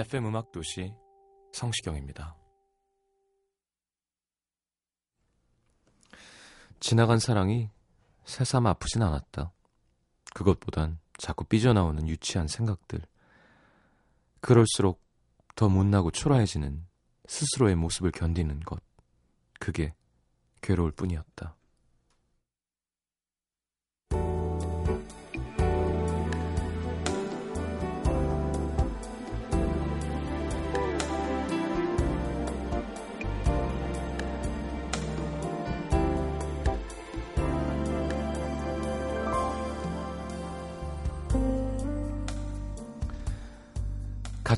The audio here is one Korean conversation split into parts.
FM 음악 도시 성시경입니다. 지나간 사랑이 새삼 아프진 않았다. 그것보단 자꾸 삐져나오는 유치한 생각들. 그럴수록 더 못나고 초라해지는 스스로의 모습을 견디는 것. 그게 괴로울 뿐이었다.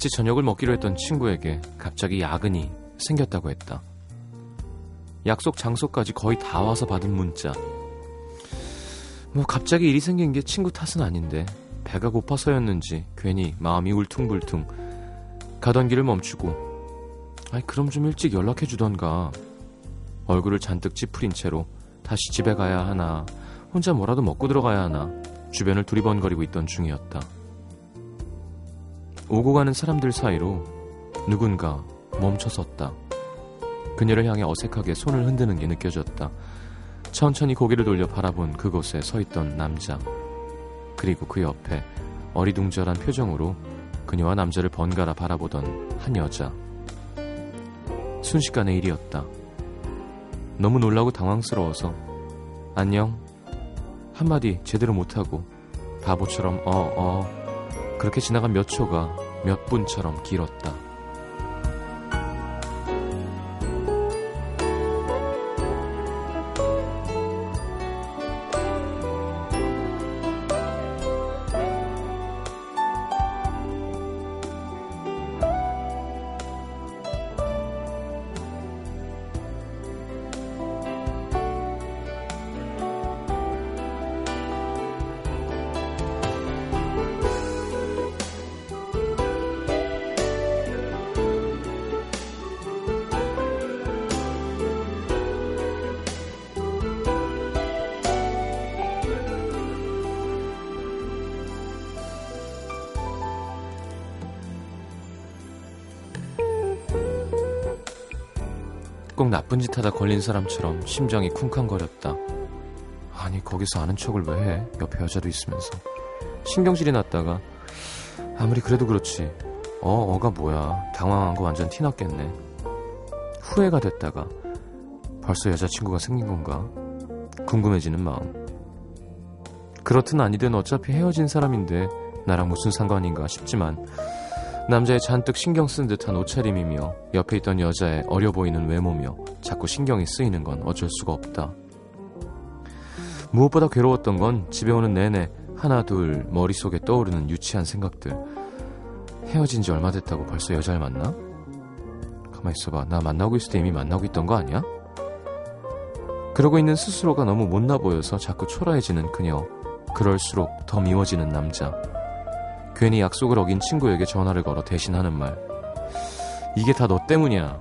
같이 저녁을 먹기로 했던 친구에게 갑자기 야근이 생겼다고 했다. 약속 장소까지 거의 다 와서 받은 문자. 뭐 갑자기 일이 생긴 게 친구 탓은 아닌데 배가 고파서였는지 괜히 마음이 울퉁불퉁 가던 길을 멈추고 아이 그럼 좀 일찍 연락해 주던가 얼굴을 잔뜩 찌푸린 채로 다시 집에 가야 하나 혼자 뭐라도 먹고 들어가야 하나 주변을 두리번거리고 있던 중이었다. 오고 가는 사람들 사이로 누군가 멈춰섰다. 그녀를 향해 어색하게 손을 흔드는 게 느껴졌다. 천천히 고개를 돌려 바라본 그곳에 서 있던 남자. 그리고 그 옆에 어리둥절한 표정으로 그녀와 남자를 번갈아 바라보던 한 여자. 순식간의 일이었다. 너무 놀라고 당황스러워서 안녕 한마디 제대로 못하고 바보처럼 어어 어, 그렇게 지나간 몇 초가 몇 분처럼 길었다. 꼭 나쁜 짓 하다 걸린 사람처럼 심장이 쿵쾅거렸다. 아니, 거기서 아는 척을 왜 해? 옆에 여자도 있으면서. 신경질이 났다가, 아무리 그래도 그렇지. 어, 어가 뭐야. 당황한 거 완전 티났겠네. 후회가 됐다가, 벌써 여자친구가 생긴 건가? 궁금해지는 마음. 그렇든 아니든 어차피 헤어진 사람인데, 나랑 무슨 상관인가 싶지만, 남자의 잔뜩 신경 쓴 듯한 옷차림이며 옆에 있던 여자의 어려 보이는 외모며 자꾸 신경이 쓰이는 건 어쩔 수가 없다. 무엇보다 괴로웠던 건 집에 오는 내내 하나 둘 머릿속에 떠오르는 유치한 생각들. 헤어진 지 얼마 됐다고 벌써 여자를 만나? 가만 있어봐. 나 만나고 있을 때 이미 만나고 있던 거 아니야? 그러고 있는 스스로가 너무 못나 보여서 자꾸 초라해지는 그녀. 그럴수록 더 미워지는 남자. 괜히 약속을 어긴 친구에게 전화를 걸어 대신하는 말. 이게 다 너 때문이야.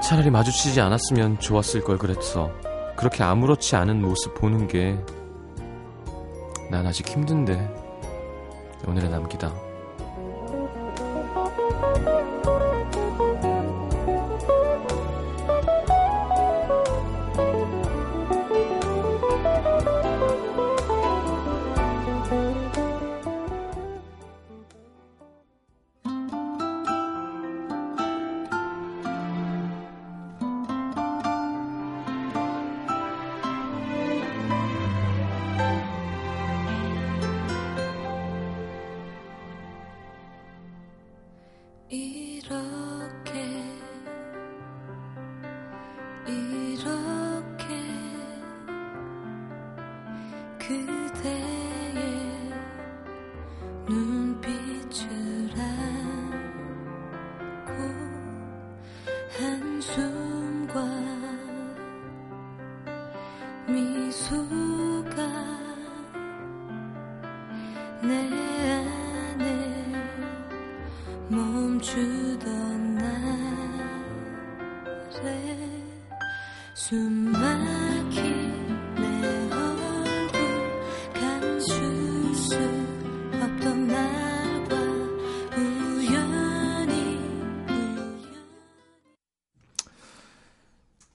차라리 마주치지 않았으면 좋았을 걸 그랬어. 그렇게 아무렇지 않은 모습 보는 게 난 아직 힘든데. 오늘의 남기다.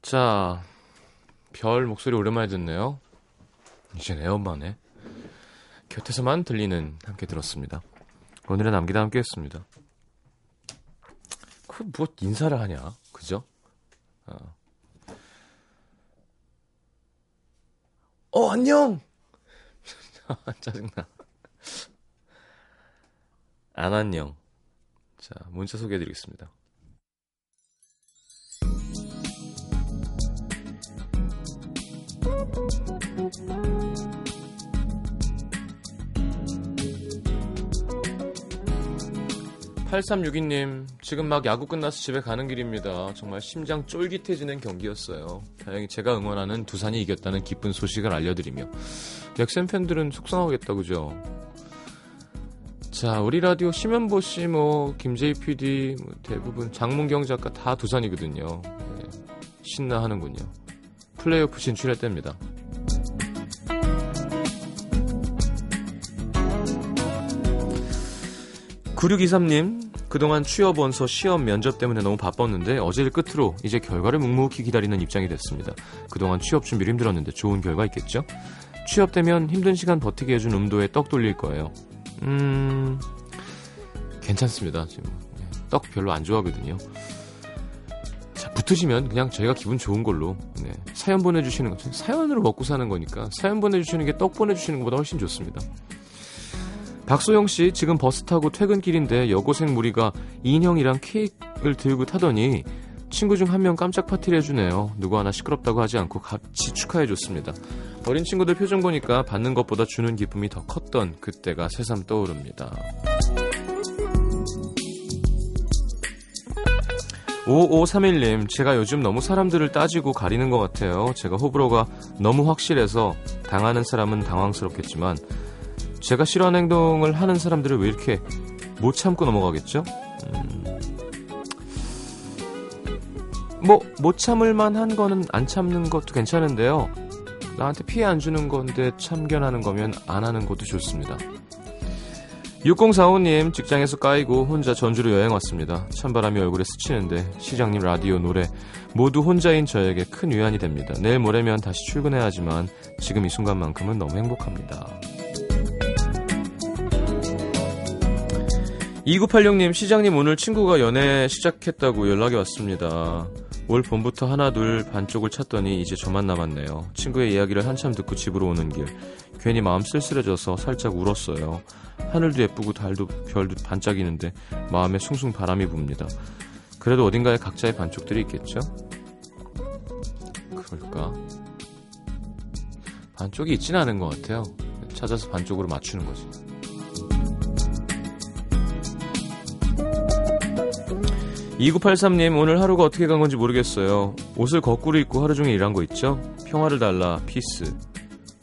자, 별 목소리 오랜만에 듣네요. 이젠 애엄마네. 곁에서만 들리는 함께 들었습니다. 오늘의 남기다 함께 했습니다. 그, 뭐, 인사를 하냐? 그죠? 어, 어 안녕! 짜증나. 안 안녕. 자, 문자 소개해드리겠습니다. 8362님, 지금 막 야구 끝나서 집에 가는 길입니다. 정말 심장 쫄깃해지는 경기였어요. 다행히 제가 응원하는 두산이 이겼다는 기쁜 소식을 알려드리며. 넥센 팬들은 속상하겠다, 그죠? 자, 우리 라디오 심현보 씨, 뭐, 김재희 PD, 뭐 대부분 장문경 작가 다 두산이거든요. 네, 신나 하는군요. 플레이오프 진출했답니다. 9623님, 그동안 취업 원서 시험 면접 때문에 너무 바빴는데 어제를 끝으로 이제 결과를 묵묵히 기다리는 입장이 됐습니다. 그동안 취업 준비를 힘들었는데 좋은 결과 있겠죠? 취업되면 힘든 시간 버티게 해준 음도에 떡 돌릴 거예요. 음, 괜찮습니다. 지금 떡 별로 안 좋아하거든요. 자, 붙으시면 그냥 저희가 기분 좋은 걸로 네, 사연 보내주시는 거 사연으로 먹고 사는 거니까 사연 보내주시는 게 떡 보내주시는 것보다 훨씬 좋습니다. 박소영 씨 지금 버스 타고 퇴근길인데 여고생 무리가 인형이랑 케이크를 들고 타더니 친구 중 한 명 깜짝 파티를 해주네요. 누구 하나 시끄럽다고 하지 않고 같이 축하해줬습니다. 어린 친구들 표정 보니까 받는 것보다 주는 기쁨이 더 컸던 그때가 새삼 떠오릅니다. 5531님, 제가 요즘 너무 사람들을 따지고 가리는 것 같아요. 제가 호불호가 너무 확실해서 당하는 사람은 당황스럽겠지만 제가 싫어하는 행동을 하는 사람들을 왜 이렇게 못 참고 넘어가겠죠? 음... 뭐, 못 참을 만 한 거는 안 참는 것도 괜찮은데요. 나한테 피해 안 주는 건데 참견하는 거면 안 하는 것도 좋습니다. 6045님, 직장에서 까이고 혼자 전주로 여행 왔습니다. 찬바람이 얼굴에 스치는데 시장님 라디오 노래 모두 혼자인 저에게 큰 위안이 됩니다. 내일 모레면 다시 출근해야 하지만 지금 이 순간만큼은 너무 행복합니다. 2986님, 시장님 오늘 친구가 연애 시작했다고 연락이 왔습니다. 올 봄부터 하나 둘 반쪽을 찾더니 이제 저만 남았네요. 친구의 이야기를 한참 듣고 집으로 오는 길. 괜히 마음 쓸쓸해져서 살짝 울었어요. 하늘도 예쁘고 달도 별도 반짝이는데 마음에 숭숭 바람이 붑니다. 그래도 어딘가에 각자의 반쪽들이 있겠죠? 그럴까? 반쪽이 있진 않은 것 같아요. 찾아서 반쪽으로 맞추는 거지. 2983님, 오늘 하루가 어떻게 간 건지 모르겠어요. 옷을 거꾸로 입고 하루 종일 일한 거 있죠? 평화를 달라, 피스.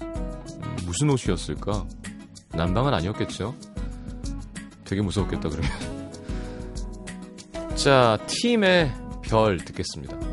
음, 무슨 옷이었을까? 난방은 아니었겠죠? 되게 무서웠겠다, 그러면. 자, 팀의 별 듣겠습니다.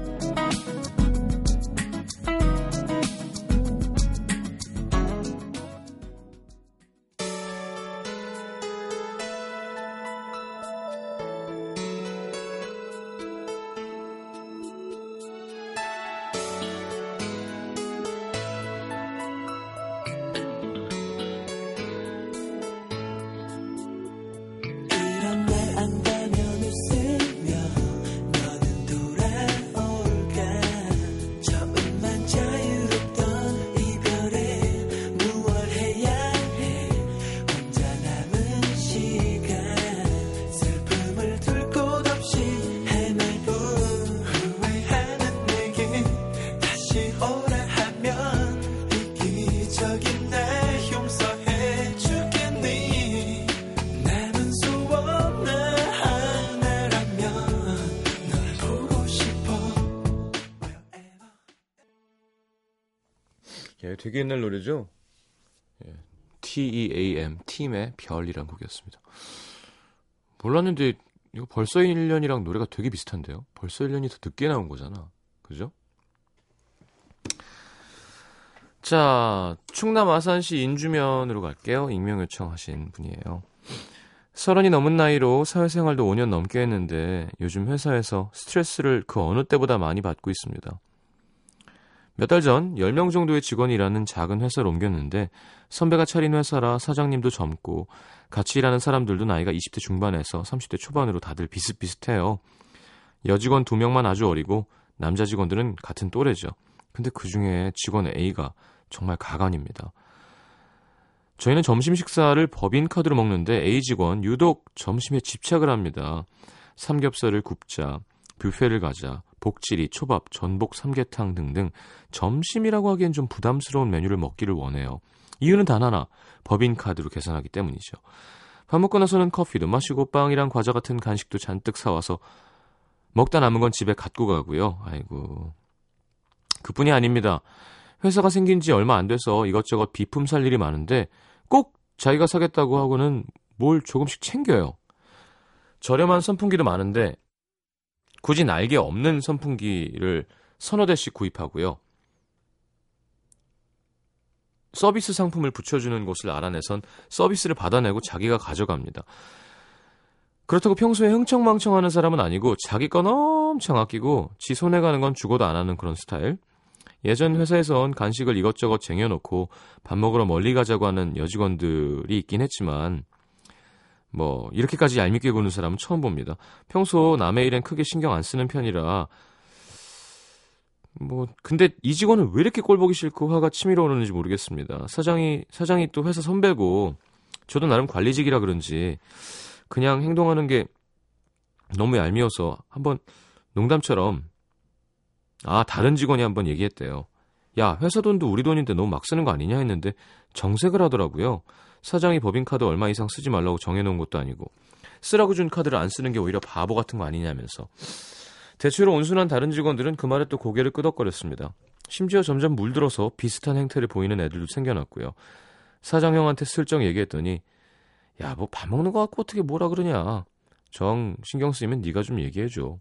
되게 옛날 노래죠. 예, T-E-A-M, 팀의 별이란 곡이었습니다. 몰랐는데 이거 벌써 1년이랑 노래가 되게 비슷한데요. 벌써 1년이 더 늦게 나온 거잖아. 그죠? 자, 충남 아산시 인주면으로 갈게요. 익명 요청하신 분이에요. 서른이 넘은 나이로 사회생활도 5년 넘게 했는데 요즘 회사에서 스트레스를 그 어느 때보다 많이 받고 있습니다. 몇 달 전 10명 정도의 직원이 일하는 작은 회사를 옮겼는데 선배가 차린 회사라 사장님도 젊고 같이 일하는 사람들도 나이가 20대 중반에서 30대 초반으로 다들 비슷비슷해요. 여직원 2명만 아주 어리고 남자 직원들은 같은 또래죠. 근데 그 중에 직원 A가 정말 가관입니다. 저희는 점심 식사를 법인 카드로 먹는데 A 직원 유독 점심에 집착을 합니다. 삼겹살을 굽자, 뷔페를 가자, 복지리, 초밥, 전복, 삼계탕 등등 점심이라고 하기엔 좀 부담스러운 메뉴를 먹기를 원해요. 이유는 단 하나, 법인카드로 계산하기 때문이죠. 밥 먹고 나서는 커피도 마시고 빵이랑 과자 같은 간식도 잔뜩 사와서 먹다 남은 건 집에 갖고 가고요. 아이고. 그뿐이 아닙니다. 회사가 생긴 지 얼마 안 돼서 이것저것 비품 살 일이 많은데 꼭 자기가 사겠다고 하고는 뭘 조금씩 챙겨요. 저렴한 선풍기도 많은데 굳이 날개 없는 선풍기를 서너 대씩 구입하고요. 서비스 상품을 붙여주는 곳을 알아내선 서비스를 받아내고 자기가 가져갑니다. 그렇다고 평소에 흥청망청하는 사람은 아니고 자기 건 엄청 아끼고 지 손에 가는 건 죽어도 안 하는 그런 스타일. 예전 회사에선 간식을 이것저것 쟁여놓고 밥 먹으러 멀리 가자고 하는 여직원들이 있긴 했지만 뭐 이렇게까지 얄밉게 구는 사람은 처음 봅니다. 평소 남의 일엔 크게 신경 안 쓰는 편이라 뭐 근데 이 직원은 왜 이렇게 꼴 보기 싫고 화가 치밀어 오르는지 모르겠습니다. 사장이 사장이 또 회사 선배고 저도 나름 관리직이라 그런지 그냥 행동하는 게 너무 얄미워서 한번 농담처럼 아, 다른 직원이 한번 얘기했대요. 야, 회사 돈도 우리 돈인데 너무 막 쓰는 거 아니냐 했는데 정색을 하더라고요. 사장이 법인 카드 얼마 이상 쓰지 말라고 정해놓은 것도 아니고 쓰라고 준 카드를 안 쓰는 게 오히려 바보 같은 거 아니냐면서 대체로 온순한 다른 직원들은 그 말에 또 고개를 끄덕거렸습니다. 심지어 점점 물들어서 비슷한 행태를 보이는 애들도 생겨났고요. 사장 형한테 슬쩍 얘기했더니 야, 뭐 밥 먹는 거 갖고 어떻게 뭐라 그러냐. 정 신경 쓰이면 네가 좀 얘기해줘.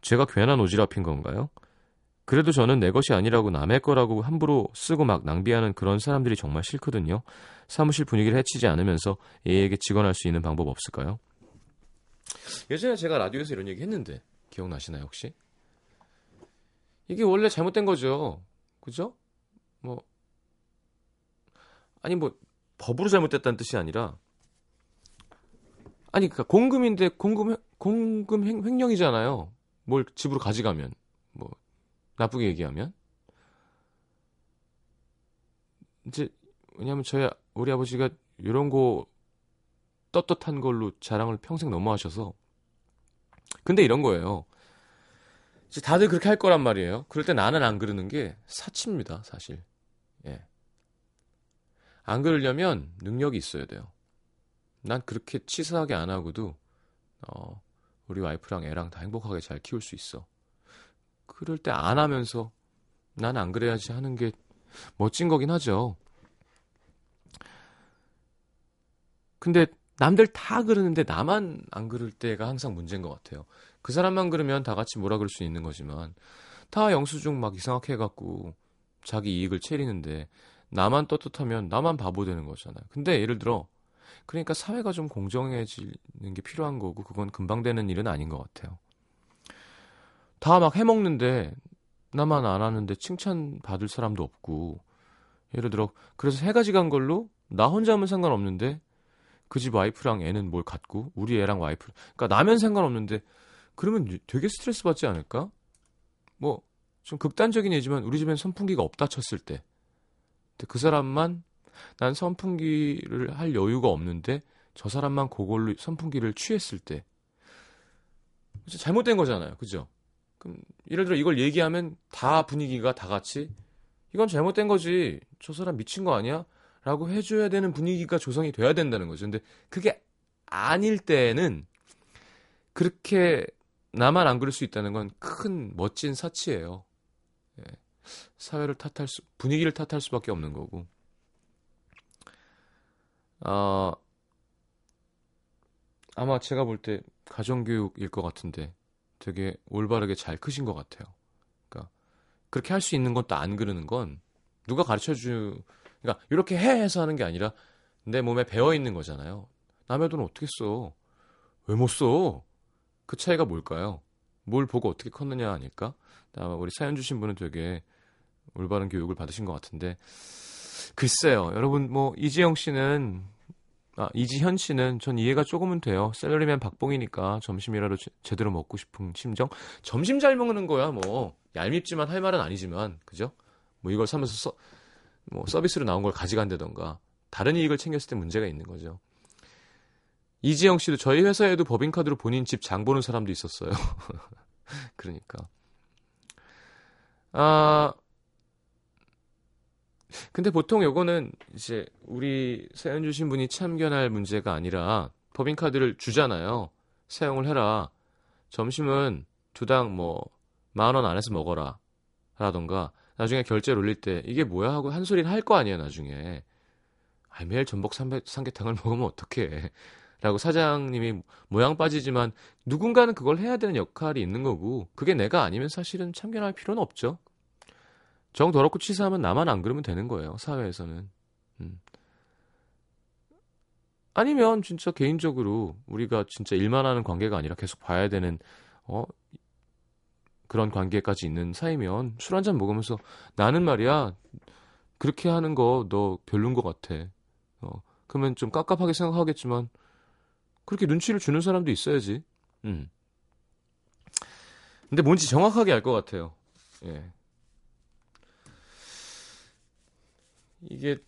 제가 괜한 오지랖인 건가요? 그래도 저는 내 것이 아니라고 남의 거라고 함부로 쓰고 막 낭비하는 그런 사람들이 정말 싫거든요. 사무실 분위기를 해치지 않으면서 A에게 직언할 수 있는 방법 없을까요? 예전에 제가 라디오에서 이런 얘기 했는데 기억나시나요 혹시? 이게 원래 잘못된 거죠. 그죠? 뭐 아니 뭐 법으로 잘못됐다는 뜻이 아니라 아니 그니까 공금인데 공금 공금 횡, 횡령이잖아요. 뭘 집으로 가져가면 뭐 나쁘게 얘기하면 이제 왜냐하면 저희 우리 아버지가 이런 거 떳떳한 걸로 자랑을 평생 넘어 하셔서 근데 이런 거예요. 이제 다들 그렇게 할 거란 말이에요. 그럴 때 나는 안 그러는 게 사치입니다, 사실. 예. 안 그러려면 능력이 있어야 돼요. 난 그렇게 치사하게 안 하고도 어, 우리 와이프랑 애랑 다 행복하게 잘 키울 수 있어. 그럴 때 안 하면서 난 안 그래야지 하는 게 멋진 거긴 하죠. 근데 남들 다 그러는데 나만 안 그럴 때가 항상 문제인 것 같아요. 그 사람만 그러면 다 같이 뭐라 그럴 수 있는 거지만 다 영수증 막 이상하게 해갖고 자기 이익을 채리는데 나만 떳떳하면 나만 바보 되는 거잖아요. 근데 예를 들어 그러니까 사회가 좀 공정해지는 게 필요한 거고 그건 금방 되는 일은 아닌 것 같아요. 다 막 해먹는데 나만 안 하는데 칭찬 받을 사람도 없고 예를 들어 그래서 세 가지 간 걸로 나 혼자 하면 상관없는데 그 집 와이프랑 애는 뭘 갖고 우리 애랑 와이프 그러니까 나면 상관없는데 그러면 되게 스트레스 받지 않을까? 뭐 좀 극단적인 예지만 우리 집엔 선풍기가 없다 쳤을 때 그 사람만 난 선풍기를 할 여유가 없는데 저 사람만 그걸로 선풍기를 취했을 때 잘못된 거잖아요. 그죠? 그럼 예를 들어 이걸 얘기하면 다 분위기가 다 같이 이건 잘못된 거지. 저 사람 미친 거 아니야? 라고 해줘야 되는 분위기가 조성이 돼야 된다는 거죠. 근데 그게 아닐 때는 그렇게 나만 안 그럴 수 있다는 건 큰 멋진 사치예요. 예. 사회를 탓할 수 분위기를 탓할 수밖에 없는 거고. 아 아마 제가 볼 때 가정교육일 것 같은데 되게 올바르게 잘 크신 것 같아요. 그러니까 그렇게 할 수 있는 건또안 그러는 건 누가 가르쳐 주 그러니까 이렇게 해 해서 하는 게 아니라 내 몸에 배어 있는 거잖아요. 남의 돈 어떻게 써? 왜 못 써? 그 차이가 뭘까요? 뭘 보고 어떻게 컸느냐 아닐까? 아마 우리 사연 주신 분은 되게 올바른 교육을 받으신 것 같은데 글쎄요, 여러분 뭐 이지영 씨는 아, 이지현 씨는 전 이해가 조금은 돼요. 셀러리맨 박봉이니까 점심이라도 제, 대로 먹고 싶은 심정. 점심 잘 먹는 거야 뭐 얄밉지만 할 말은 아니지만 그죠? 뭐 이걸 사면서 서, 뭐 서비스로 나온 걸 가져간다던가 다른 이익을 챙겼을 때 문제가 있는 거죠. 이지영 씨도 저희 회사에도 법인카드로 본인 집 장 보는 사람도 있었어요. 그러니까. 아, 근데 보통 요거는 이제 우리 사연 주신 분이 참견할 문제가 아니라 법인카드를 주잖아요. 사용을 해라. 점심은 두당 뭐, 만 원 안에서 먹어라. 라던가, 나중에 결제를 올릴 때, 이게 뭐야 하고 한 소리는 할 거 아니에요, 나중에. 아, 매일 전복 삼계, 삼계탕을 먹으면 어떡해. 라고 사장님이 모양 빠지지만 누군가는 그걸 해야 되는 역할이 있는 거고, 그게 내가 아니면 사실은 참견할 필요는 없죠. 정 더럽고 치사하면 나만 안 그러면 되는 거예요. 사회에서는. 음. 아니면 진짜 개인적으로 우리가 진짜 일만 하는 관계가 아니라 계속 봐야 되는 어 그런 관계까지 있는 사이면 술 한 잔 먹으면서 나는 말이야 그렇게 하는 거 너 별론 것 같아. 어 그러면 좀 깝깝하게 생각하겠지만 그렇게 눈치를 주는 사람도 있어야지. 음. 근데 뭔지 정확하게 알 것 같아요. 예. 이게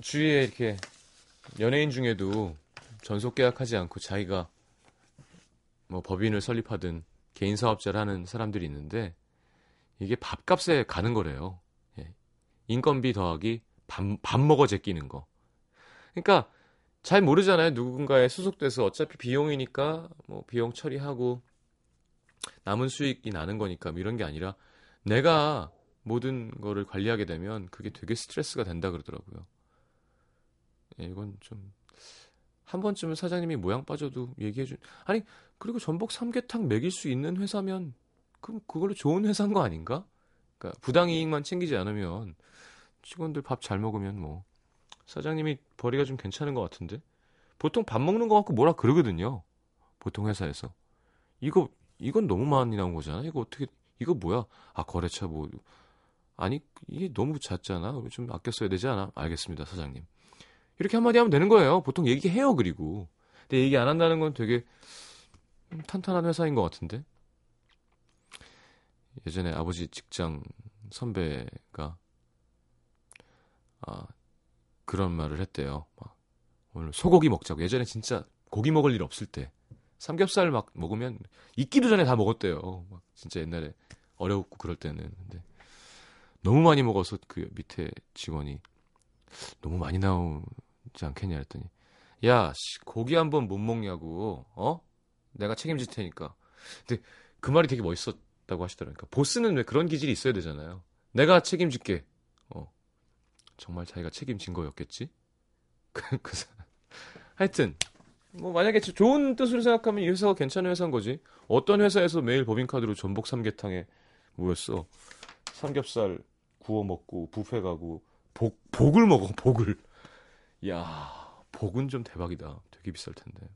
주위에 이렇게 연예인 중에도 전속 계약하지 않고 자기가 뭐 법인을 설립하든 개인 사업자를 하는 사람들이 있는데 이게 밥값에 가는 거래요. 예. 인건비 더하기 밥, 밥 먹어 제끼는 거. 그러니까 잘 모르잖아요. 누군가에 수속돼서 어차피 비용이니까 뭐 비용 처리하고 남은 수익이 나는 거니까 뭐 이런 게 아니라 내가 모든 거를 관리하게 되면 그게 되게 스트레스가 된다 그러더라고요. 예, 이건 좀 한 번쯤은 사장님이 모양 빠져도 얘기해 준 아니 그리고 전복 삼계탕 먹일 수 있는 회사면 그럼 그걸로 좋은 회사인 거 아닌가? 그러니까 부당 이익만 챙기지 않으면 직원들 밥 잘 먹으면 뭐 사장님이 벌이가 좀 괜찮은 것 같은데 보통 밥 먹는 거 갖고 뭐라 그러거든요. 보통 회사에서 이거 이건 너무 많이 나온 거잖아. 이거 어떻게 이거 뭐야? 아 거래처 뭐 아니 이게 너무 잦잖아. 좀 아껴 써야 되지 않아? 알겠습니다, 사장님. 이렇게 한마디 하면 되는 거예요. 보통 얘기해요, 그리고. 근데 얘기 안 한다는 건 되게 탄탄한 회사인 것 같은데. 예전에 아버지 직장 선배가 아 그런 말을 했대요. 막 오늘 소고기 먹자고. 예전에 진짜 고기 먹을 일 없을 때 삼겹살 막 먹으면 있기도 전에 다 먹었대요. 막 진짜 옛날에 어려웠고 그럴 때는. 근데 너무 많이 먹어서 그 밑에 직원이 너무 많이 나오 지 않겠냐 했더니 야 고기 한 번 못 먹냐고 어? 내가 책임질 테니까. 근데 그 말이 되게 멋있었다고 하시더라고요. 그러니까 보스는 왜 그런 기질이 있어야 되잖아요. 내가 책임질게. 어 정말 자기가 책임진 거였겠지? 그, 그 하여튼 뭐 만약에 좋은 뜻으로 생각하면 이 회사가 괜찮은 회사인 거지. 어떤 회사에서 매일 법인카드로 전복 삼계탕에 뭐였어. 삼겹살 구워 먹고 뷔페 가고 복 복을 먹어 복을. 야 복은 좀 대박이다. 되게 비쌀 텐데.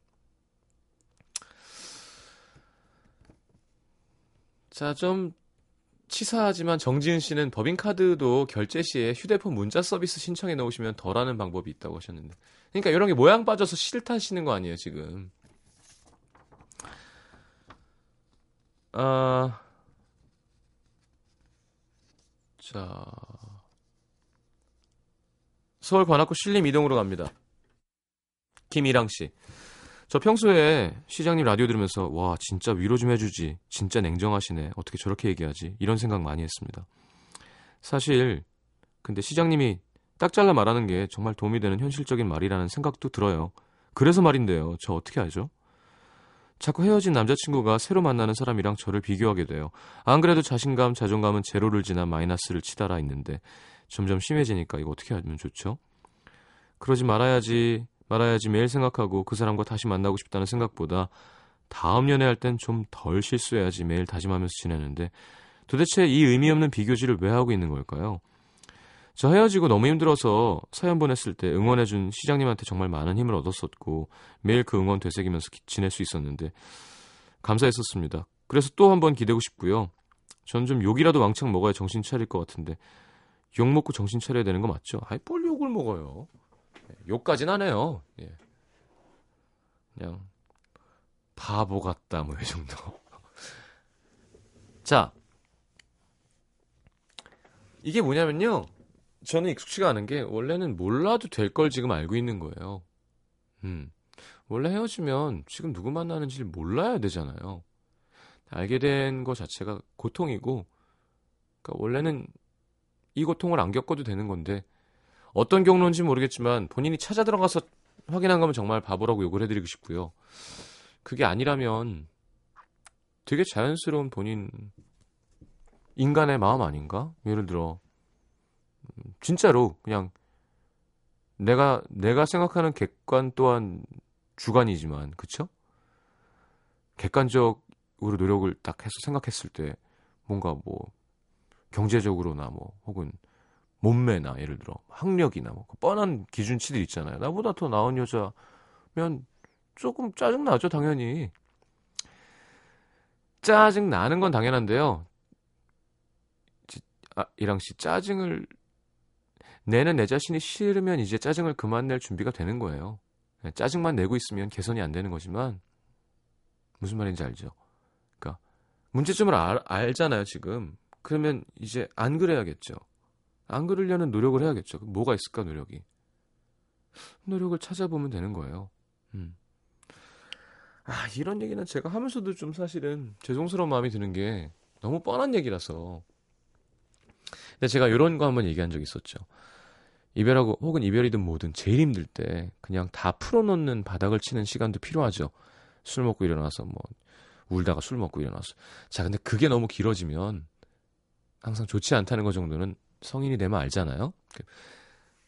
자, 좀 치사하지만 정지은 씨는 법인카드도 결제 시에 휴대폰 문자 서비스 신청해 놓으시면 덜하는 방법이 있다고 하셨는데. 그러니까 이런 게 모양 빠져서 싫다시는 거 아니에요, 지금. 아, 자. 서울 관악구 신림 이동으로 갑니다. 김이랑 씨. 저 평소에 시장님 라디오 들으면서 와 진짜 위로 좀 해주지. 진짜 냉정하시네. 어떻게 저렇게 얘기하지? 이런 생각 많이 했습니다. 사실 근데 시장님이 딱 잘라 말하는 게 정말 도움이 되는 현실적인 말이라는 생각도 들어요. 그래서 말인데요. 저 어떻게 하죠? 자꾸 헤어진 남자친구가 새로 만나는 사람이랑 저를 비교하게 돼요. 안 그래도 자신감, 자존감은 제로를 지나 마이너스를 치달아 있는데 점점 심해지니까 이거 어떻게 하면 좋죠? 그러지 말아야지, 말아야지 매일 생각하고 그 사람과 다시 만나고 싶다는 생각보다 다음 연애할 땐 좀 덜 실수해야지 매일 다짐하면서 지내는데 도대체 이 의미 없는 비교질을 왜 하고 있는 걸까요? 저 헤어지고 너무 힘들어서 사연 보냈을 때 응원해준 시장님한테 정말 많은 힘을 얻었었고 매일 그 응원 되새기면서 지낼 수 있었는데 감사했었습니다. 그래서 또 한번 기대고 싶고요. 전 좀 욕이라도 왕창 먹어야 정신 차릴 것 같은데 욕 먹고 정신 차려야 되는 거 맞죠? 아이 뭘 욕을 먹어요. 예, 욕까진 하네요. 예. 그냥 바보 같다 뭐 이 정도. 자 이게 뭐냐면요. 저는 익숙치가 않은 게 원래는 몰라도 될 걸 지금 알고 있는 거예요. 음. 원래 헤어지면 지금 누구 만나는지를 몰라야 되잖아요. 알게 된 거 자체가 고통이고, 그러니까 원래는 이 고통을 안 겪어도 되는 건데, 어떤 경로인지 모르겠지만 본인이 찾아 들어가서 확인한 거면 정말 바보라고 욕을 해드리고 싶고요. 그게 아니라면 되게 자연스러운 본인 인간의 마음 아닌가? 예를 들어 진짜로 그냥 내가 내가 생각하는 객관 또한 주관이지만 그쵸? 객관적으로 노력을 딱 해서 생각했을 때 뭔가 뭐 경제적으로나 뭐 혹은 몸매나 예를 들어 학력이나 뭐그 뻔한 기준치들 있잖아요. 나보다 더 나은 여자면 조금 짜증 나죠, 당연히. 짜증 나는 건 당연한데요. 아, 이랑 씨 짜증을 내는 내 자신이 싫으면 이제 짜증을 그만 낼 준비가 되는 거예요. 네, 짜증만 내고 있으면 개선이 안 되는 거지만 무슨 말인지 알죠? 그러니까 문제점을 알, 알잖아요, 지금. 그러면 이제 안 그래야겠죠. 안 그러려는 노력을 해야겠죠. 뭐가 있을까, 노력이? 노력을 찾아보면 되는 거예요. 음. 아, 이런 얘기는 제가 하면서도 좀 사실은 죄송스러운 마음이 드는 게 너무 뻔한 얘기라서. 근데 제가 이런 거 한번 얘기한 적 있었죠. 이별하고 혹은 이별이든 뭐든 제일 힘들 때 그냥 다 풀어놓는 바닥을 치는 시간도 필요하죠. 술 먹고 일어나서 뭐 울다가 술 먹고 일어나서. 자, 근데 그게 너무 길어지면 항상 좋지 않다는 거 정도는 성인이 되면 알잖아요. 그,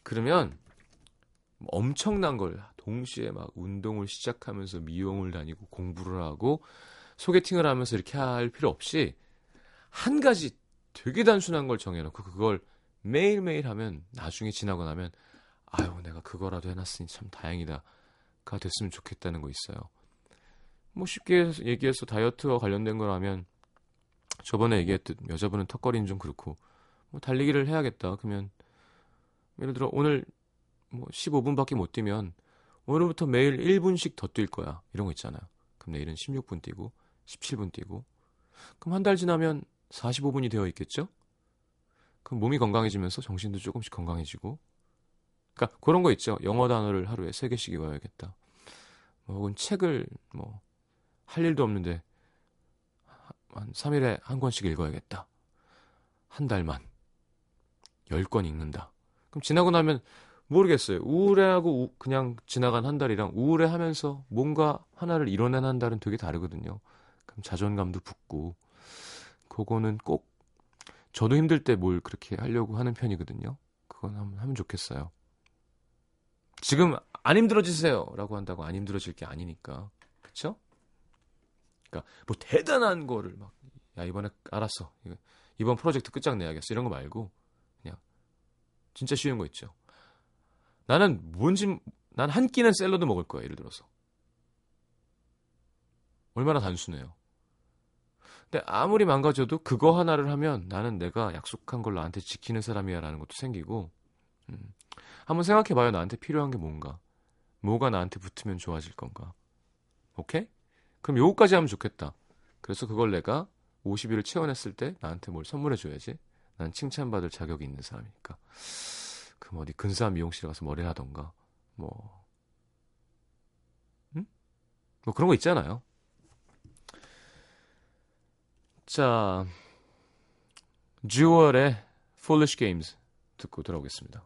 그러면 엄청난 걸 동시에 막 운동을 시작하면서 미용을 다니고 공부를 하고 소개팅을 하면서 이렇게 할 필요 없이 한 가지 되게 단순한 걸 정해놓고 그걸 매일매일 하면 나중에 지나고 나면 아유 내가 그거라도 해놨으니 참 다행이다가 됐으면 좋겠다는 거 있어요. 뭐 쉽게 얘기해서 다이어트와 관련된 거라면 저번에 얘기했듯 여자분은 턱걸이는 좀 그렇고 뭐 달리기를 해야겠다. 그러면 예를 들어 오늘 뭐 15분밖에 못 뛰면 오늘부터 매일 1분씩 더 뛸 거야. 이런 거 있잖아요. 그럼 내일은 16분 뛰고 17분 뛰고 그럼 한 달 지나면 45분이 되어 있겠죠? 그럼 몸이 건강해지면서 정신도 조금씩 건강해지고 그러니까 그런 거 있죠. 영어 단어를 하루에 3개씩 읽어야겠다. 뭐 혹은 책을 뭐 할 일도 없는데 한 3일에 한 권씩 읽어야겠다. 한 달만 10권 읽는다. 그럼 지나고 나면 모르겠어요. 우울해하고 우, 그냥 지나간 한 달이랑 우울해하면서 뭔가 하나를 이뤄낸 한 달은 되게 다르거든요. 그럼 자존감도 붙고 그거는 꼭 저도 힘들 때 뭘 그렇게 하려고 하는 편이거든요. 그건 한번 하면 좋겠어요. 지금 안 힘들어지세요라고 한다고 안 힘들어질 게 아니니까. 그쵸? 그러니까 뭐 대단한 거를 막 야 이번에 알았어. 이번 프로젝트 끝장내야겠어. 이런 거 말고 그냥 진짜 쉬운 거 있죠. 나는 뭔지 난 한 끼는 샐러드 먹을 거야. 예를 들어서. 얼마나 단순해요. 근데 아무리 망가져도 그거 하나를 하면 나는 내가 약속한 걸 나한테 지키는 사람이야라는 것도 생기고 음. 한번 생각해봐요. 나한테 필요한 게 뭔가. 뭐가 나한테 붙으면 좋아질 건가. 오케이? 그럼 요거까지 하면 좋겠다. 그래서 그걸 내가 50일을 채워냈을 때 나한테 뭘 선물해줘야지. 난 칭찬받을 자격이 있는 사람이니까. 그럼 어디 근사한 미용실에 가서 머리 하던가. 뭐. 음? 뭐 그런 거 있잖아요. 자, 듀얼의 Foolish Games 듣고 돌아오겠습니다.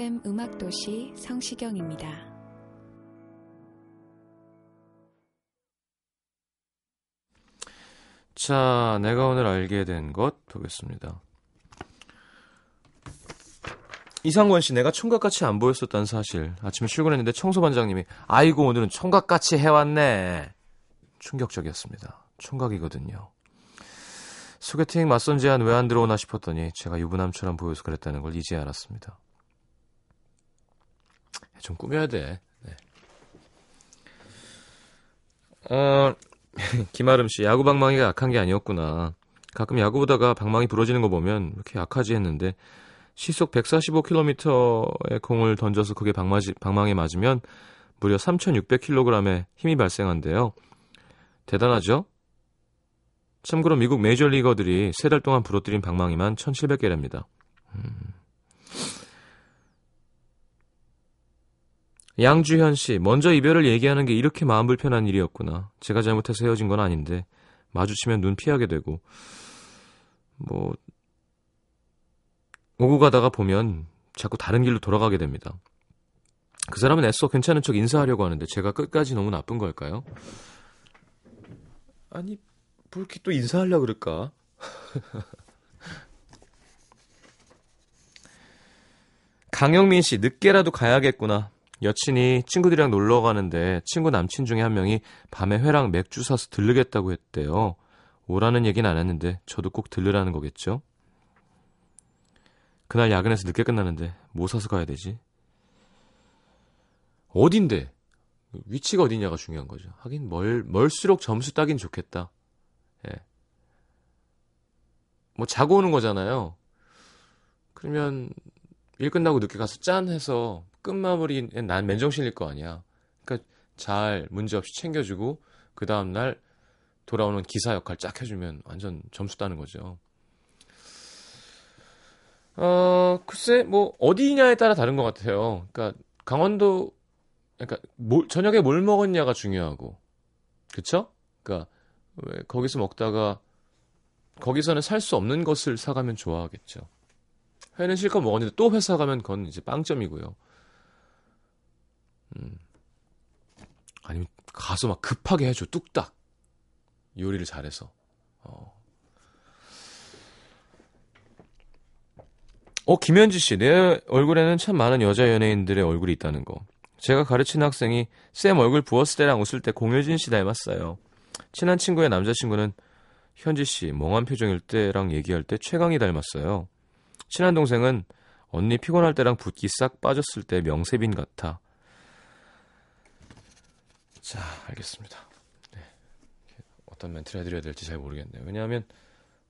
FM 음악도시 성시경입니다. 자, 내가 오늘 알게 된 것 보겠습니다. 이상권 씨, 내가 총각같이 안 보였었다는 사실. 아침에 출근했는데 청소반장님이, 아이고, 오늘은 총각같이 해왔네. 충격적이었습니다. 총각이거든요. 소개팅 맞선 제안 왜 안 들어오나 싶었더니 제가 유부남처럼 보여서 그랬다는 걸 이제 알았습니다. 좀 꾸며야 돼. 네. 어, 김아름 씨, 야구 방망이가 약한 게 아니었구나. 가끔 야구 보다가 방망이 부러지는 거 보면 이렇게 약하지 했는데 시속 145km의 공을 던져서 그게 방마지, 방망이에 맞으면 무려 3,600kg의 힘이 발생한대요. 대단하죠? 참고로 미국 메이저리거들이 세 달 동안 부러뜨린 방망이만 1,700개랍니다. 음. 양주현 씨, 먼저 이별을 얘기하는 게 이렇게 마음 불편한 일이었구나. 제가 잘못해서 헤어진 건 아닌데 마주치면 눈 피하게 되고 뭐 오고 가다가 보면 자꾸 다른 길로 돌아가게 됩니다. 그 사람은 애써 괜찮은 척 인사하려고 하는데 제가 끝까지 너무 나쁜 걸까요? 아니, 뭐 이렇게 또 인사하려고 그럴까? 강영민 씨, 늦게라도 가야겠구나. 여친이 친구들이랑 놀러 가는데 친구 남친 중에 한 명이 밤에 회랑 맥주 사서 들르겠다고 했대요. 오라는 얘기는 안 했는데 저도 꼭 들르라는 거겠죠? 그날 야근해서 늦게 끝나는데 뭐 사서 가야 되지? 어딘데? 위치가 어디냐가 중요한 거죠. 하긴 멀, 멀수록 점수 따긴 좋겠다. 예. 뭐 자고 오는 거잖아요. 그러면 일 끝나고 늦게 가서 짠 해서 끝마무리 난 맨정신일 거 아니야. 그러니까 잘 문제 없이 챙겨주고 그 다음 날 돌아오는 기사 역할 쫙 해주면 완전 점수 따는 거죠. 어 글쎄 뭐 어디냐에 따라 다른 것 같아요. 그러니까 강원도 그러니까 뭘, 저녁에 뭘 먹었냐가 중요하고 그쵸? 그러니까 왜 거기서 먹다가 거기서는 살 수 없는 것을 사가면 좋아하겠죠. 회는 실컷 먹었는데 또 회사 가면 그건 이제 빵점이고요. 음. 아니면 가서 막 급하게 해줘 뚝딱 요리를 잘해서. 어. 어 김현지 씨, 내 얼굴에는 참 많은 여자 연예인들의 얼굴이 있다는 거. 제가 가르치는 학생이 쌤 얼굴 부었을 때랑 웃을 때 공효진 씨 닮았어요. 친한 친구의 남자친구는 현지 씨 멍한 표정일 때랑 얘기할 때 최강이 닮았어요. 친한 동생은 언니 피곤할 때랑 붓기 싹 빠졌을 때 명세빈 같아. 자, 알겠습니다. 네. 어떤 멘트를 해드려야 될지 잘 모르겠네요. 왜냐하면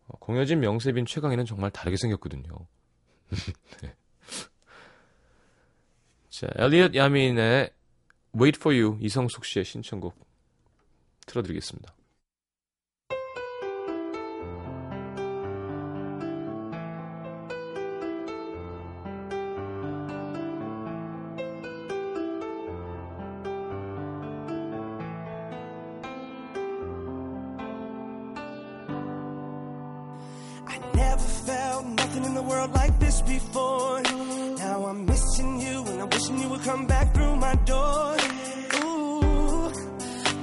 어, 공효진, 명세빈, 최강희는 정말 다르게 생겼거든요. 네. 자, 엘리엇 야민의 Wait for You 이성숙 씨의 신청곡 틀어드리겠습니다. Felt nothing in the world like this before. Now I'm missing you and I'm wishing you would come back through my door. Ooh,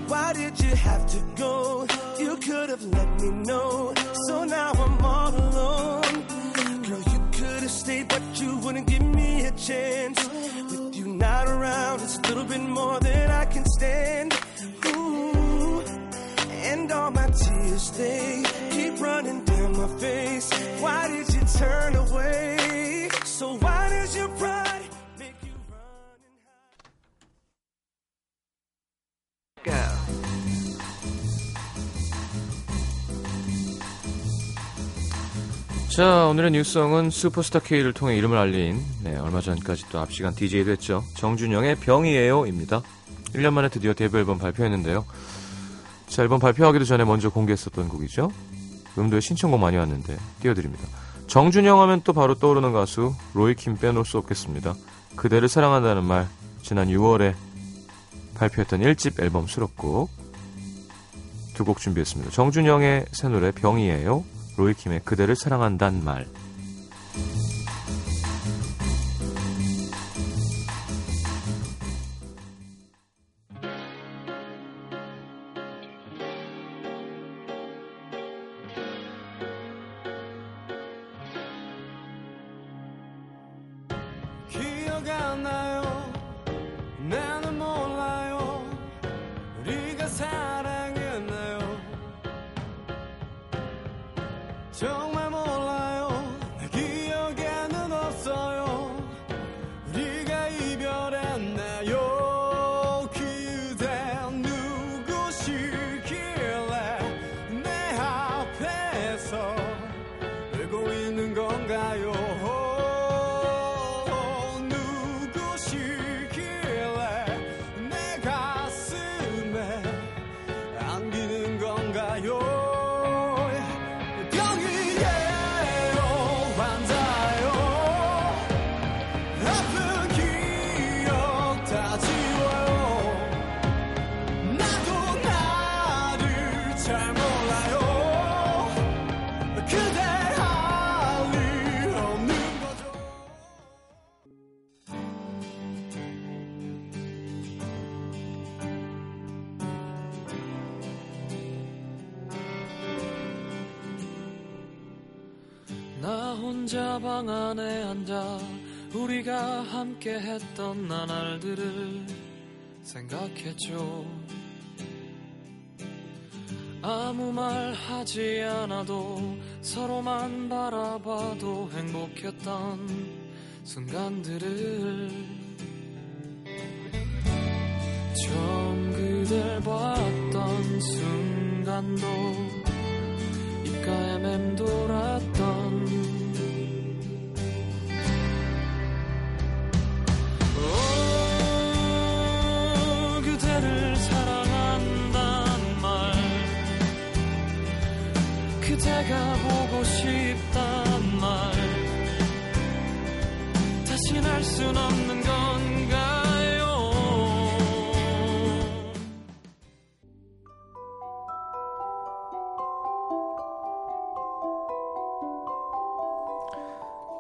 why did you have to go? You could have let me know. So now I'm all alone. Girl, you could have stayed, but you wouldn't give me a chance. With you not around, it's a little bit more than I can stand. Ooh, and all my tears, they keep running my face. Why did you turn away? So why does your pride make you run and hide? 자, 오늘의 뉴스성은 슈퍼스타 K를 통해 이름을 알린, 네, 얼마 전까지 또 앞시간 DJ도 했죠. 정준영의 병이에요 입니다. 1년 만에 드디어 데뷔 앨범 발표했는데요. 자, 앨범 발표하기도 전에 먼저 공개했었던 곡이죠. 음도에 신청곡 많이 왔는데, 띄워드립니다. 정준영 하면 또 바로 떠오르는 가수, 로이킴 빼놓을 수 없겠습니다. 그대를 사랑한다는 말, 지난 6월에 발표했던 1집 앨범 수록곡, 두 곡 준비했습니다. 정준영의 새 노래 병이에요. 로이킴의 그대를 사랑한단 말. 방 안에 앉아 우리가 함께 했던 나날들을 생각했죠. 아무 말 하지 않아도 서로만 바라봐도 행복했던 순간들을 처음 그댈 봤던 순간도 입가에 맴돌았던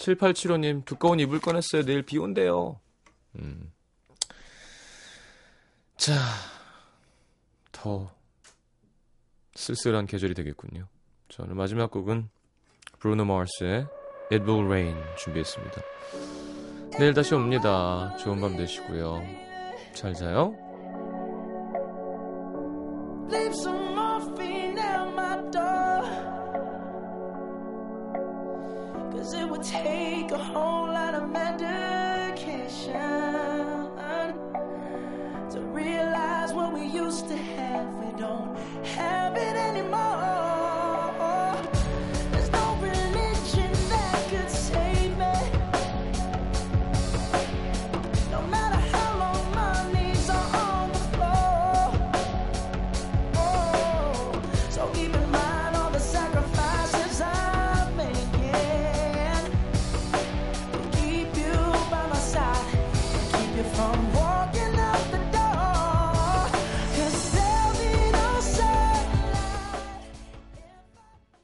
7875님, 두꺼운 이불 꺼냈어요. 내일 비 온대요. 음. 자, 더 쓸쓸한 계절이 되겠군요. 자, 오늘 마지막 곡은 브루노 마르스의 It Will Rain 준비했습니다. 내일 다시 옵니다. 좋은 밤 되시고요. 잘 자요.